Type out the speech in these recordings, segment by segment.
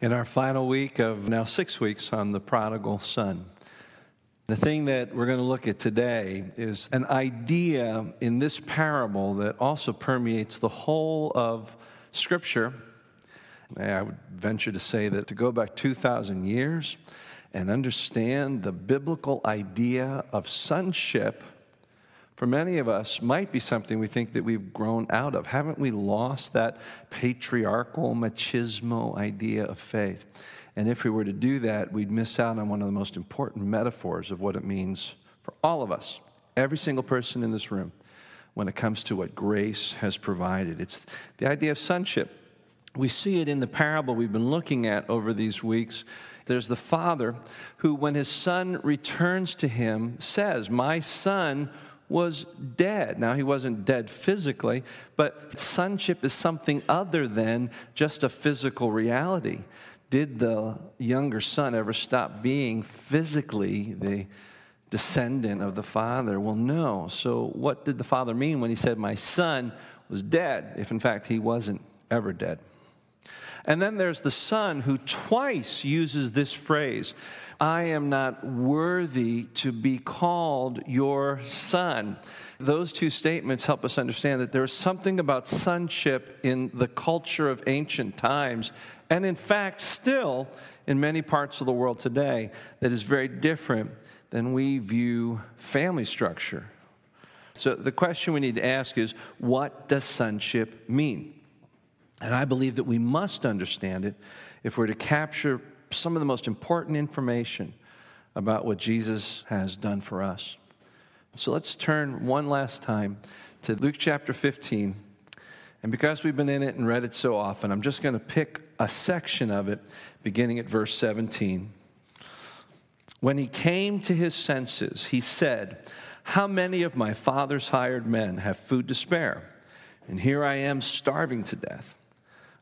in our final week of now six weeks on the prodigal son. The thing that we're going to look at today is an idea in this parable that also permeates the whole of Scripture. I would venture to say that to go back 2,000 years and understand the biblical idea of sonship for many of us might be something we think that we've grown out of. Haven't we lost that patriarchal, machismo idea of faith? And if we were to do that, we'd miss out on one of the most important metaphors of what it means for all of us, every single person in this room, when it comes to what grace has provided. It's the idea of sonship. We see it in the parable we've been looking at over these weeks. There's the father who, when his son returns to him, says, My son was dead. Now, he wasn't dead physically, but sonship is something other than just a physical reality. Did the younger son ever stop being physically the descendant of the father? Well, no. So, what did the father mean when he said, My son was dead, if in fact he wasn't ever dead? And then there's the son who twice uses this phrase I am not worthy to be called your son. Those two statements help us understand that there's something about sonship in the culture of ancient times, and in fact, still in many parts of the world today, that is very different than we view family structure. So the question we need to ask is what does sonship mean? And I believe that we must understand it if we're to capture some of the most important information about what Jesus has done for us. So let's turn one last time to Luke chapter 15. And because we've been in it and read it so often, I'm just going to pick a section of it beginning at verse 17. When he came to his senses, he said, How many of my father's hired men have food to spare? And here I am starving to death.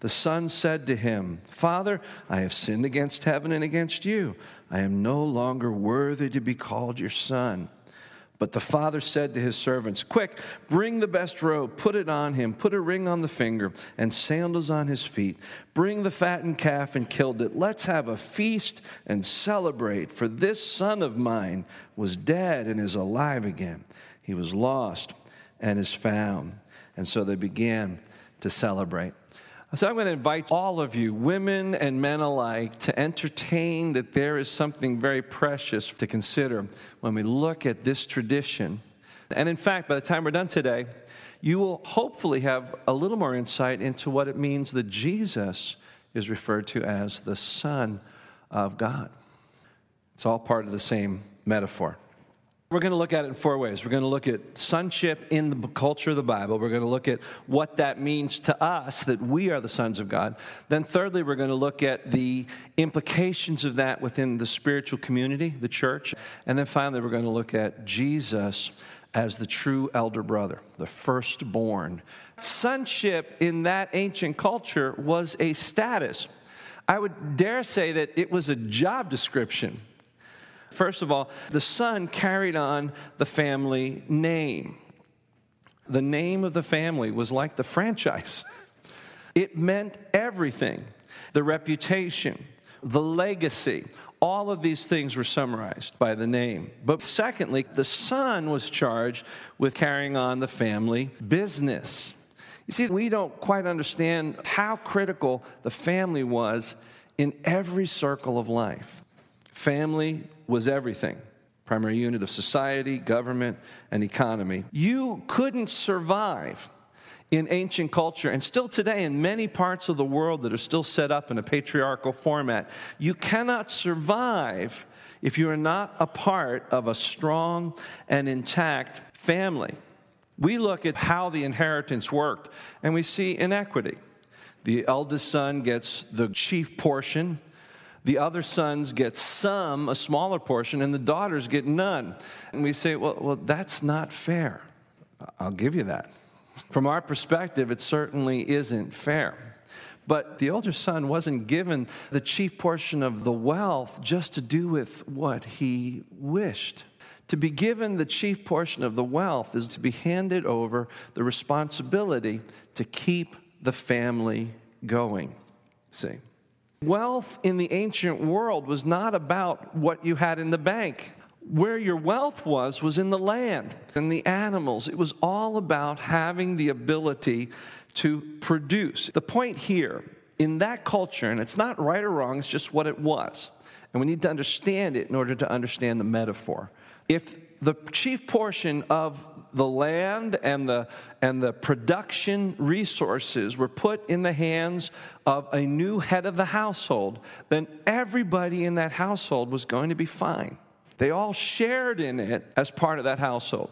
The son said to him, Father, I have sinned against heaven and against you. I am no longer worthy to be called your son. But the father said to his servants, Quick, bring the best robe, put it on him, put a ring on the finger, and sandals on his feet. Bring the fattened calf and killed it. Let's have a feast and celebrate, for this son of mine was dead and is alive again. He was lost and is found. And so they began to celebrate. So I'm going to invite all of you, women and men alike, to entertain that there is something very precious to consider when we look at this tradition. And in fact, by the time we're done today, you will hopefully have a little more insight into what it means that Jesus is referred to as the Son of God. It's all part of the same metaphor. We're going to look at it in four ways. We're going to look at sonship in the culture of the Bible. We're going to look at what that means to us that we are the sons of God. Then, thirdly, we're going to look at the implications of that within the spiritual community, the church. And then finally, we're going to look at Jesus as the true elder brother, the firstborn. Sonship in that ancient culture was a status. I would dare say that it was a job description. First of all, the son carried on the family name. The name of the family was like the franchise, it meant everything the reputation, the legacy. All of these things were summarized by the name. But secondly, the son was charged with carrying on the family business. You see, we don't quite understand how critical the family was in every circle of life. Family was everything primary unit of society, government, and economy. You couldn't survive in ancient culture, and still today in many parts of the world that are still set up in a patriarchal format. You cannot survive if you are not a part of a strong and intact family. We look at how the inheritance worked, and we see inequity. The eldest son gets the chief portion The other sons get some, a smaller portion, and the daughters get none. And we say, well, well that's not fair. I'll give you that. From our perspective, it certainly isn't fair. But the older son wasn't given the chief portion of the wealth just to do with what he wished. To be given the chief portion of the wealth is to be handed over the responsibility to keep the family going. See? Wealth in the ancient world was not about what you had in the bank. Where your wealth was, was in the land and the animals. It was all about having the ability to produce. The point here, in that culture, and it's not right or wrong, it's just what it was. And we need to understand it in order to understand the metaphor. If the chief portion of the land and the, and the production resources were put in the hands of a new head of the household, then everybody in that household was going to be fine. They all shared in it as part of that household.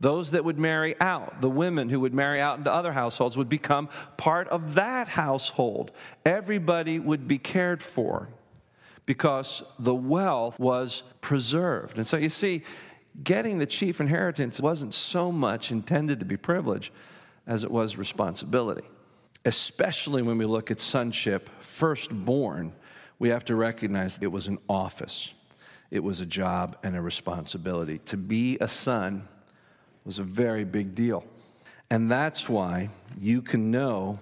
Those that would marry out, the women who would marry out into other households, would become part of that household. Everybody would be cared for because the wealth was preserved. And so you see, getting the chief inheritance wasn't so much intended to be privilege as it was responsibility. Especially when we look at sonship, firstborn, we have to recognize it was an office, it was a job and a responsibility. To be a son was a very big deal. And that's why you can know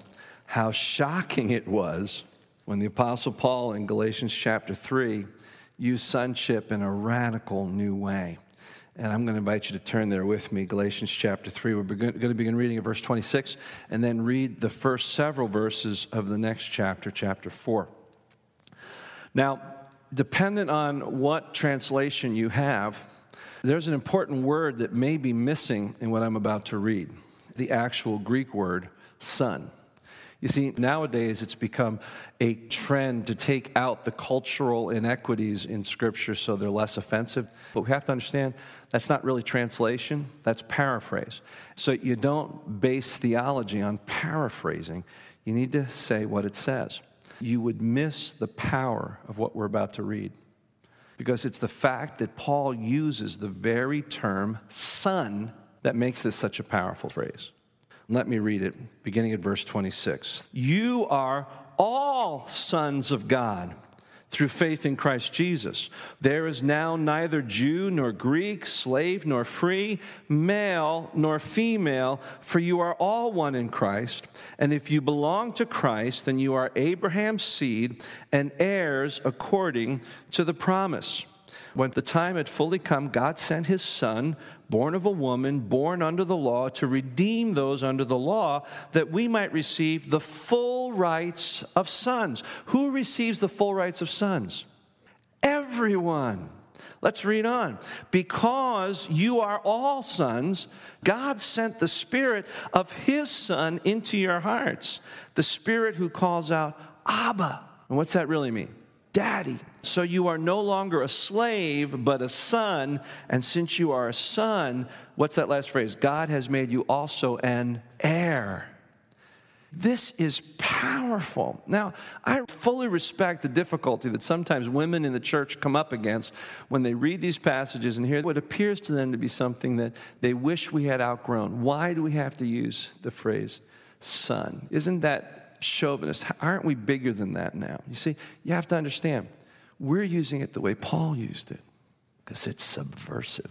how shocking it was when the Apostle Paul in Galatians chapter 3 used sonship in a radical new way. And I'm going to invite you to turn there with me, Galatians chapter 3. We're going to begin reading at verse 26 and then read the first several verses of the next chapter, chapter 4. Now, dependent on what translation you have, there's an important word that may be missing in what I'm about to read the actual Greek word, son. You see, nowadays it's become a trend to take out the cultural inequities in Scripture so they're less offensive. But we have to understand that's not really translation, that's paraphrase. So you don't base theology on paraphrasing, you need to say what it says. You would miss the power of what we're about to read because it's the fact that Paul uses the very term son that makes this such a powerful phrase. Let me read it, beginning at verse 26. You are all sons of God through faith in Christ Jesus. There is now neither Jew nor Greek, slave nor free, male nor female, for you are all one in Christ. And if you belong to Christ, then you are Abraham's seed and heirs according to the promise. When the time had fully come, God sent his son, born of a woman, born under the law, to redeem those under the law, that we might receive the full rights of sons. Who receives the full rights of sons? Everyone. Let's read on. Because you are all sons, God sent the Spirit of His Son into your hearts, the Spirit who calls out, Abba. And what's that really mean? Daddy. So you are no longer a slave, but a son. And since you are a son, what's that last phrase? God has made you also an heir. This is powerful. Now, I fully respect the difficulty that sometimes women in the church come up against when they read these passages and hear what appears to them to be something that they wish we had outgrown. Why do we have to use the phrase son? Isn't that chauvinist. Aren't we bigger than that now? You see, you have to understand, we're using it the way Paul used it because it's subversive.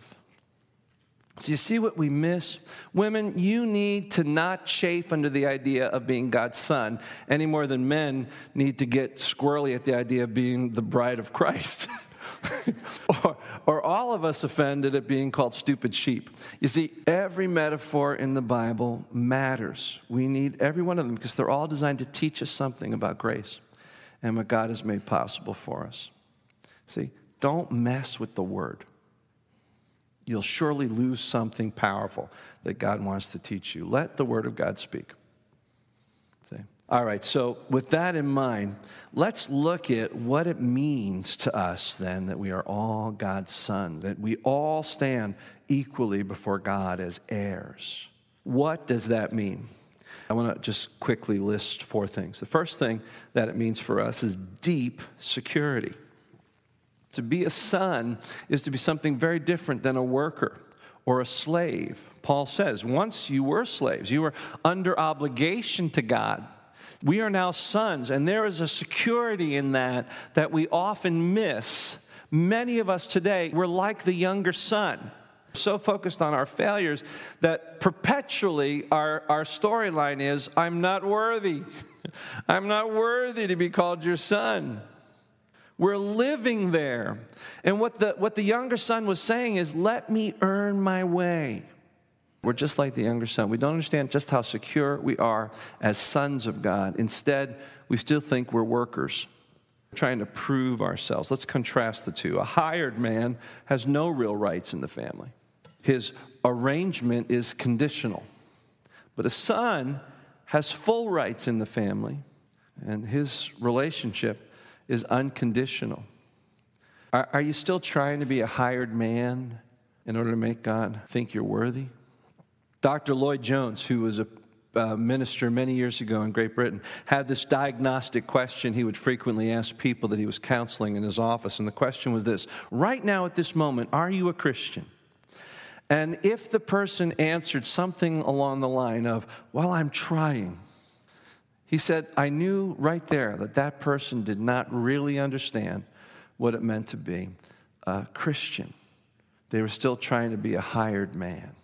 So, you see what we miss? Women, you need to not chafe under the idea of being God's son any more than men need to get squirrely at the idea of being the bride of Christ. or, or all of us offended at being called stupid sheep. You see, every metaphor in the Bible matters. We need every one of them because they're all designed to teach us something about grace and what God has made possible for us. See, don't mess with the word. You'll surely lose something powerful that God wants to teach you. Let the word of God speak. All right, so with that in mind, let's look at what it means to us then that we are all God's son, that we all stand equally before God as heirs. What does that mean? I want to just quickly list four things. The first thing that it means for us is deep security. To be a son is to be something very different than a worker or a slave. Paul says, once you were slaves, you were under obligation to God. We are now sons, and there is a security in that that we often miss. Many of us today, we're like the younger son so focused on our failures that perpetually our, our storyline is I'm not worthy. I'm not worthy to be called your son. We're living there. And what the, what the younger son was saying is, let me earn my way. We're just like the younger son. We don't understand just how secure we are as sons of God. Instead, we still think we're workers, trying to prove ourselves. Let's contrast the two. A hired man has no real rights in the family his arrangement is conditional. But a son has full rights in the family, and his relationship is unconditional. Are, are, you still trying to be a hired man in order to make God think you're worthy? Dr. Lloyd Jones, who was a uh, minister many years ago in Great Britain, had this diagnostic question he would frequently ask people that he was counseling in his office. And the question was this Right now, at this moment, are you a Christian? And if the person answered something along the line of, Well, I'm trying, he said, I knew right there that that person did not really understand what it meant to be a Christian. They were still trying to be a hired man.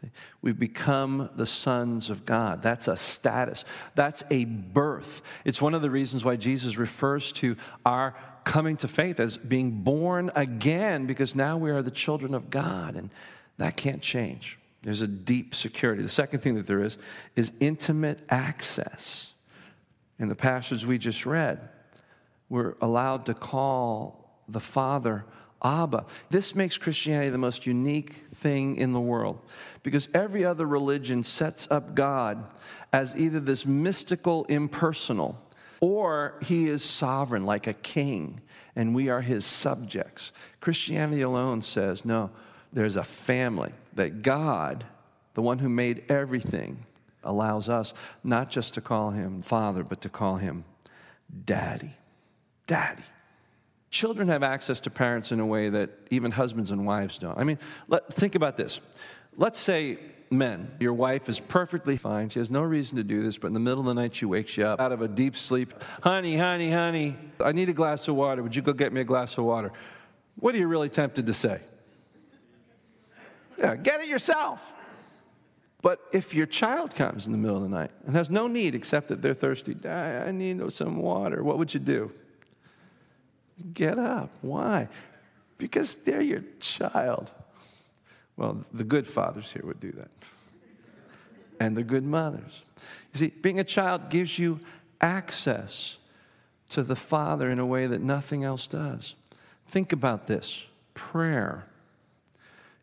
See, we've become the sons of God. That's a status, that's a birth. It's one of the reasons why Jesus refers to our coming to faith as being born again, because now we are the children of God. And that can't change. There's a deep security. The second thing that there is is intimate access. In the passage we just read, we're allowed to call the Father Abba. This makes Christianity the most unique thing in the world because every other religion sets up God as either this mystical, impersonal, or he is sovereign like a king and we are his subjects. Christianity alone says, no, there's a family that God, the one who made everything, allows us not just to call him father, but to call him daddy. Daddy. Children have access to parents in a way that even husbands and wives don't. I mean, let, think about this. Let's say, men, your wife is perfectly fine. She has no reason to do this, but in the middle of the night, she wakes you up out of a deep sleep. Honey, honey, honey, I need a glass of water. Would you go get me a glass of water? What are you really tempted to say? Yeah, get it yourself. But if your child comes in the middle of the night and has no need except that they're thirsty, I, I need some water, what would you do? Get up. Why? Because they're your child. Well, the good fathers here would do that. And the good mothers. You see, being a child gives you access to the Father in a way that nothing else does. Think about this prayer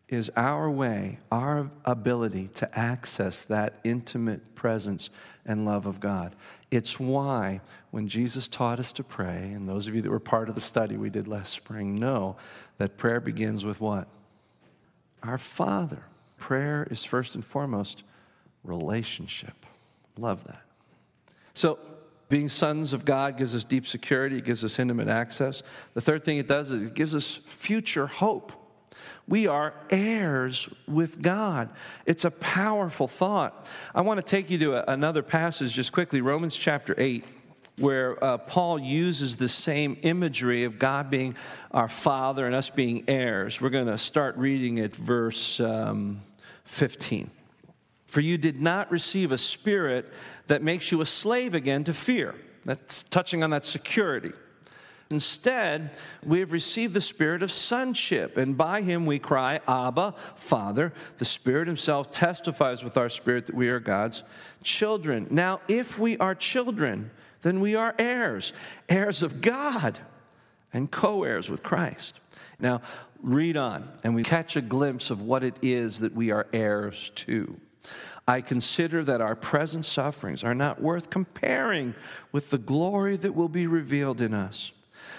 is our way, our ability to access that intimate presence and love of God. It's why when Jesus taught us to pray, and those of you that were part of the study we did last spring know that prayer begins with what? Our Father. Prayer is first and foremost relationship. Love that. So, being sons of God gives us deep security, it gives us intimate access. The third thing it does is it gives us future hope. We are heirs with God. It's a powerful thought. I want to take you to a, another passage just quickly Romans chapter 8, where uh, Paul uses the same imagery of God being our Father and us being heirs. We're going to start reading at verse um, 15. For you did not receive a spirit that makes you a slave again to fear. That's touching on that security. Instead, we have received the spirit of sonship, and by him we cry, Abba, Father. The Spirit himself testifies with our spirit that we are God's children. Now, if we are children, then we are heirs, heirs of God, and co heirs with Christ. Now, read on, and we catch a glimpse of what it is that we are heirs to. I consider that our present sufferings are not worth comparing with the glory that will be revealed in us.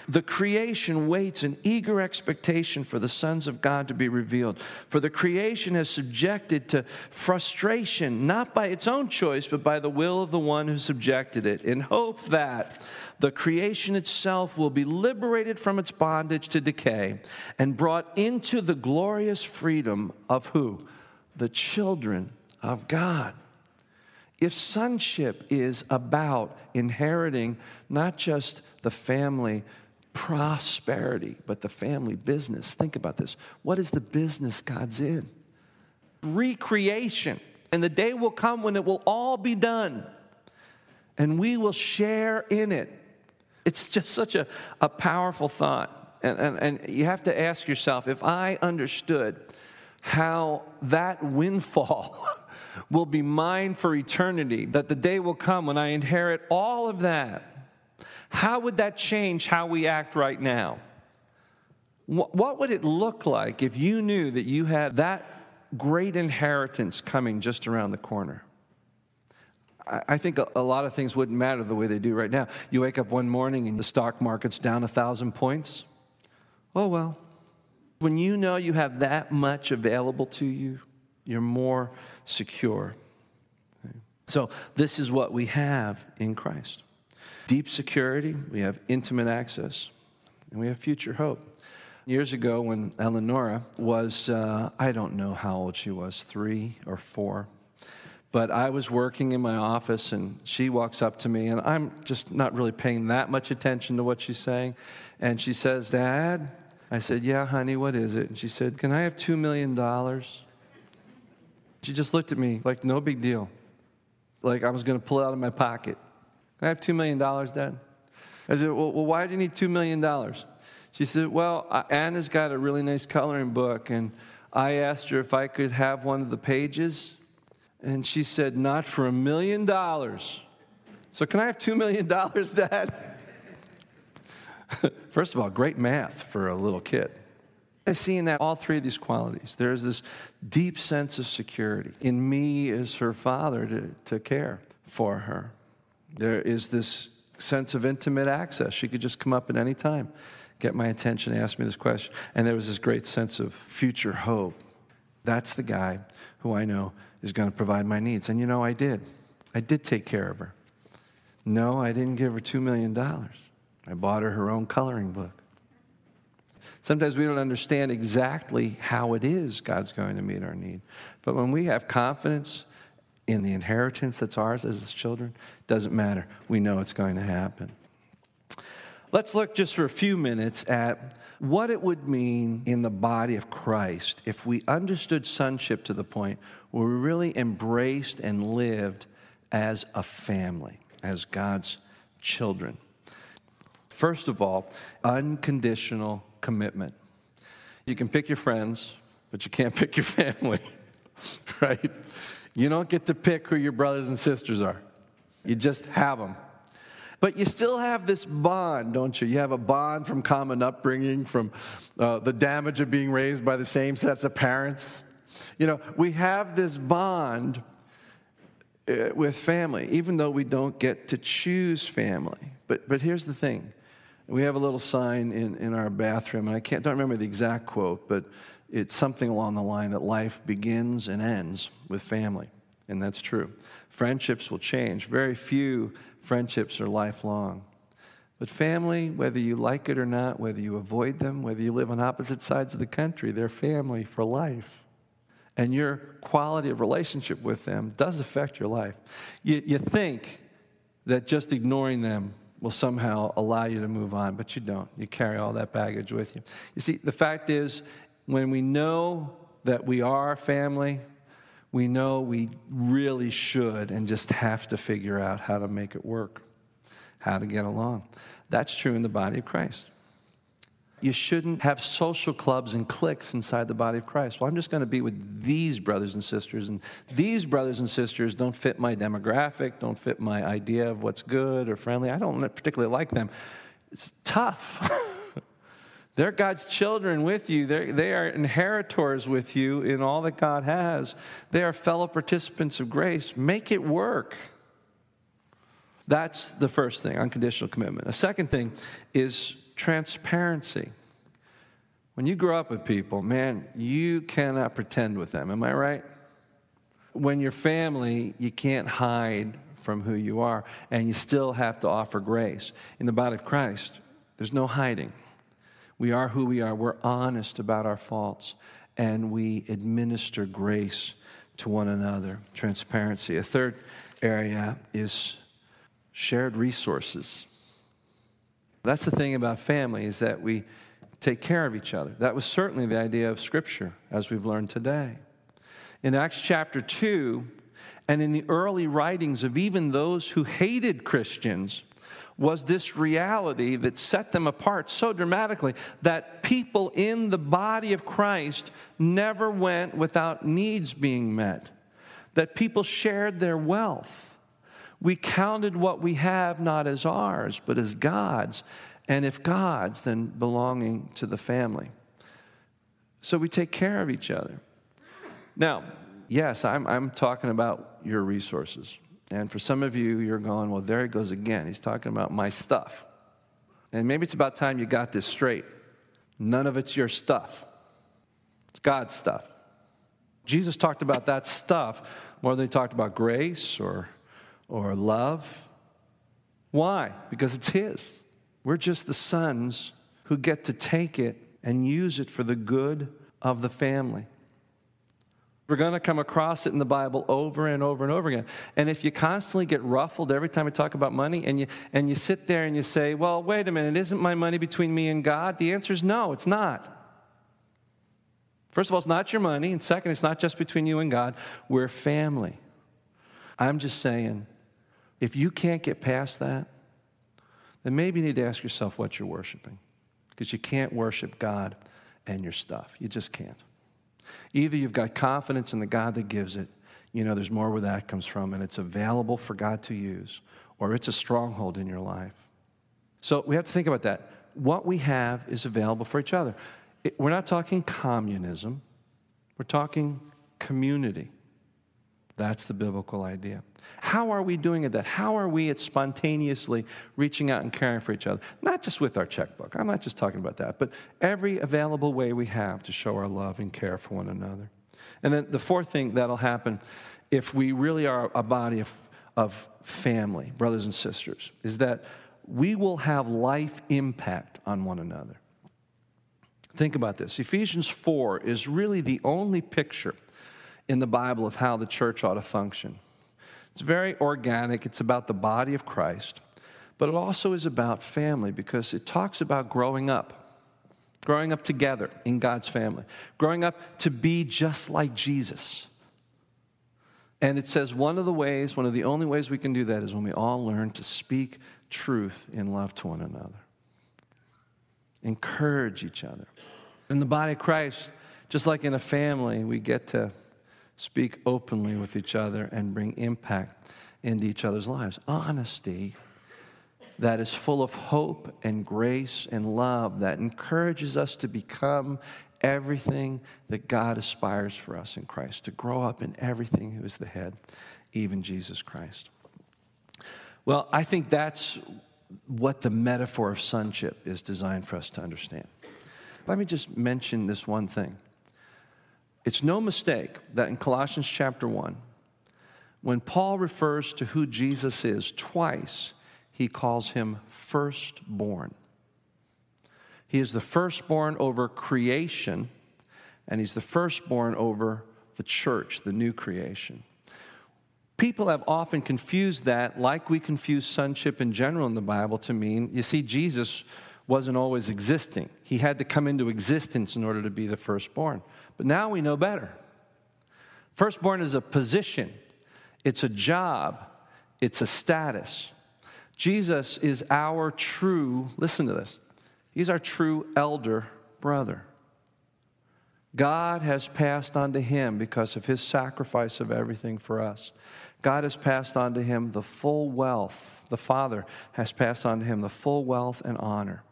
The creation waits in eager expectation for the sons of God to be revealed. For the creation is subjected to frustration, not by its own choice, but by the will of the one who subjected it, in hope that the creation itself will be liberated from its bondage to decay and brought into the glorious freedom of who? The children of God. If sonship is about inheriting not just the family prosperity, but the family business, think about this. What is the business God's in? Recreation. And the day will come when it will all be done, and we will share in it. It's just such a, a powerful thought. And, and, and you have to ask yourself if I understood how that windfall will be mine for eternity, that the day will come when I inherit all of that, how would that change how we act right now? What would it look like if you knew that you had that great inheritance coming just around the corner? I think a lot of things wouldn't matter the way they do right now. You wake up one morning and the stock market's down a thousand points. Oh, well. When you know you have that much available to you, you're more secure. So, this is what we have in Christ deep security, we have intimate access, and we have future hope. Years ago, when Eleonora was, uh, I don't know how old she was, three or four, but I was working in my office and she walks up to me, and I'm just not really paying that much attention to what she's saying. And she says, Dad, I said, Yeah, honey, what is it? And she said, Can I have $2 million? She just looked at me like no big deal, like I was going to pull it out of my pocket. I have $2 million, Dad? I said, well, well, why do you need $2 million? She said, Well, Anna's got a really nice coloring book, and I asked her if I could have one of the pages, and she said, Not for a million dollars. So, can I have $2 million, Dad? First of all, great math for a little kid. I see in that all three of these qualities. There's this deep sense of security. In me as her father to, to care for her. There is this sense of intimate access. She could just come up at any time, get my attention, ask me this question. And there was this great sense of future hope. That's the guy who I know is going to provide my needs. And you know, I did. I did take care of her. No, I didn't give her $2 million. I bought her her own coloring book. Sometimes we don't understand exactly how it is God's going to meet our need. But when we have confidence in the inheritance that's ours as His children, doesn't matter. We know it's going to happen. Let's look just for a few minutes at what it would mean in the body of Christ if we understood sonship to the point where we really embraced and lived as a family, as God's children. First of all, unconditional commitment. You can pick your friends, but you can't pick your family, right? You don't get to pick who your brothers and sisters are, you just have them. But you still have this bond, don't you? You have a bond from common upbringing, from uh, the damage of being raised by the same sets of parents. You know, we have this bond uh, with family, even though we don't get to choose family. But, but here's the thing we have a little sign in, in our bathroom, and I can't, don't remember the exact quote, but it's something along the line that life begins and ends with family. And that's true. Friendships will change. Very few friendships are lifelong. But family, whether you like it or not, whether you avoid them, whether you live on opposite sides of the country, they're family for life. And your quality of relationship with them does affect your life. You, you think that just ignoring them will somehow allow you to move on, but you don't. You carry all that baggage with you. You see, the fact is, when we know that we are family, we know we really should and just have to figure out how to make it work, how to get along. That's true in the body of Christ you shouldn't have social clubs and cliques inside the body of Christ. Well, I'm just going to be with these brothers and sisters, and these brothers and sisters don't fit my demographic, don't fit my idea of what's good or friendly. I don't particularly like them. It's tough. They're God's children with you. They're, they are inheritors with you in all that God has. They are fellow participants of grace. Make it work. That's the first thing, unconditional commitment. A second thing is transparency. When you grow up with people, man, you cannot pretend with them. Am I right? When you're family, you can't hide from who you are, and you still have to offer grace. In the body of Christ, there's no hiding. We are who we are. We're honest about our faults, and we administer grace to one another. Transparency. A third area is shared resources. That's the thing about family is that we take care of each other. That was certainly the idea of Scripture, as we've learned today. In Acts chapter 2, and in the early writings of even those who hated Christians, was this reality that set them apart so dramatically that people in the body of Christ never went without needs being met, that people shared their wealth. We counted what we have not as ours, but as God's, and if God's, then belonging to the family. So we take care of each other. Now, yes, I'm, I'm talking about your resources. And for some of you, you're going, well, there he goes again. He's talking about my stuff. And maybe it's about time you got this straight. None of it's your stuff, it's God's stuff. Jesus talked about that stuff more than he talked about grace or, or love. Why? Because it's his. We're just the sons who get to take it and use it for the good of the family. We're going to come across it in the Bible over and over and over again. And if you constantly get ruffled every time we talk about money and you, and you sit there and you say, well, wait a minute, isn't my money between me and God? The answer is no, it's not. First of all, it's not your money. And second, it's not just between you and God. We're family. I'm just saying, if you can't get past that, then maybe you need to ask yourself what you're worshiping. Because you can't worship God and your stuff. You just can't. Either you've got confidence in the God that gives it, you know, there's more where that comes from, and it's available for God to use, or it's a stronghold in your life. So we have to think about that. What we have is available for each other. It, we're not talking communism, we're talking community. That's the biblical idea. How are we doing that? How are we at spontaneously reaching out and caring for each other? Not just with our checkbook. I'm not just talking about that, but every available way we have to show our love and care for one another. And then the fourth thing that'll happen if we really are a body of, of family, brothers and sisters, is that we will have life impact on one another. Think about this. Ephesians 4 is really the only picture in the Bible of how the church ought to function. It's very organic, it's about the body of Christ, but it also is about family because it talks about growing up, growing up together in God's family, growing up to be just like Jesus. And it says one of the ways, one of the only ways we can do that is when we all learn to speak truth in love to one another. Encourage each other. In the body of Christ, just like in a family, we get to speak openly with each other, and bring impact into each other's lives. Honesty that is full of hope and grace and love that encourages us to become everything that God aspires for us in Christ, to grow up in everything who is the head, even Jesus Christ. Well, I think that's what the metaphor of sonship is designed for us to understand. Let me just mention this one thing. It's no mistake that in Colossians chapter 1, when Paul refers to who Jesus is twice, he calls him firstborn. He is the firstborn over creation, and he's the firstborn over the church, the new creation. People have often confused that, like we confuse sonship in general in the Bible, to mean, you see, Jesus wasn't always existing. He had to come into existence in order to be the firstborn. But now we know better. Firstborn is a position, it's a job, it's a status. Jesus is our true, listen to this, he's our true elder brother. God has passed on to him because of his sacrifice of everything for us. God has passed on to him the full wealth. The Father has passed on to him the full wealth and honor.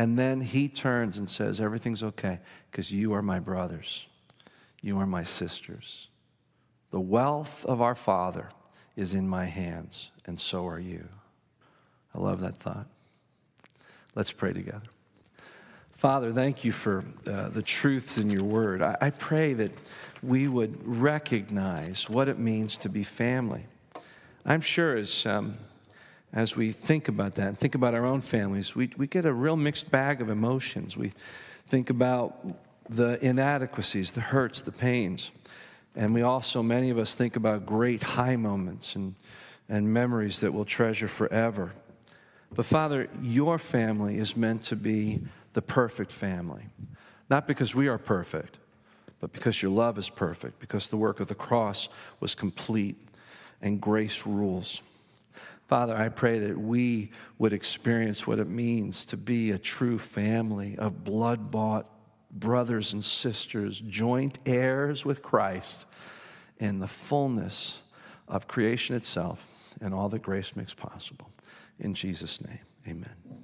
And then he turns and says, Everything's okay because you are my brothers. You are my sisters. The wealth of our Father is in my hands, and so are you. I love that thought. Let's pray together. Father, thank you for uh, the truths in your word. I, I pray that we would recognize what it means to be family. I'm sure as, um, as we think about that and think about our own families, we, we get a real mixed bag of emotions. We think about the inadequacies, the hurts, the pains. And we also, many of us, think about great high moments and, and memories that we'll treasure forever. But Father, your family is meant to be the perfect family. Not because we are perfect, but because your love is perfect, because the work of the cross was complete and grace rules. Father, I pray that we would experience what it means to be a true family of blood bought brothers and sisters, joint heirs with Christ in the fullness of creation itself and all that grace makes possible. In Jesus' name, amen.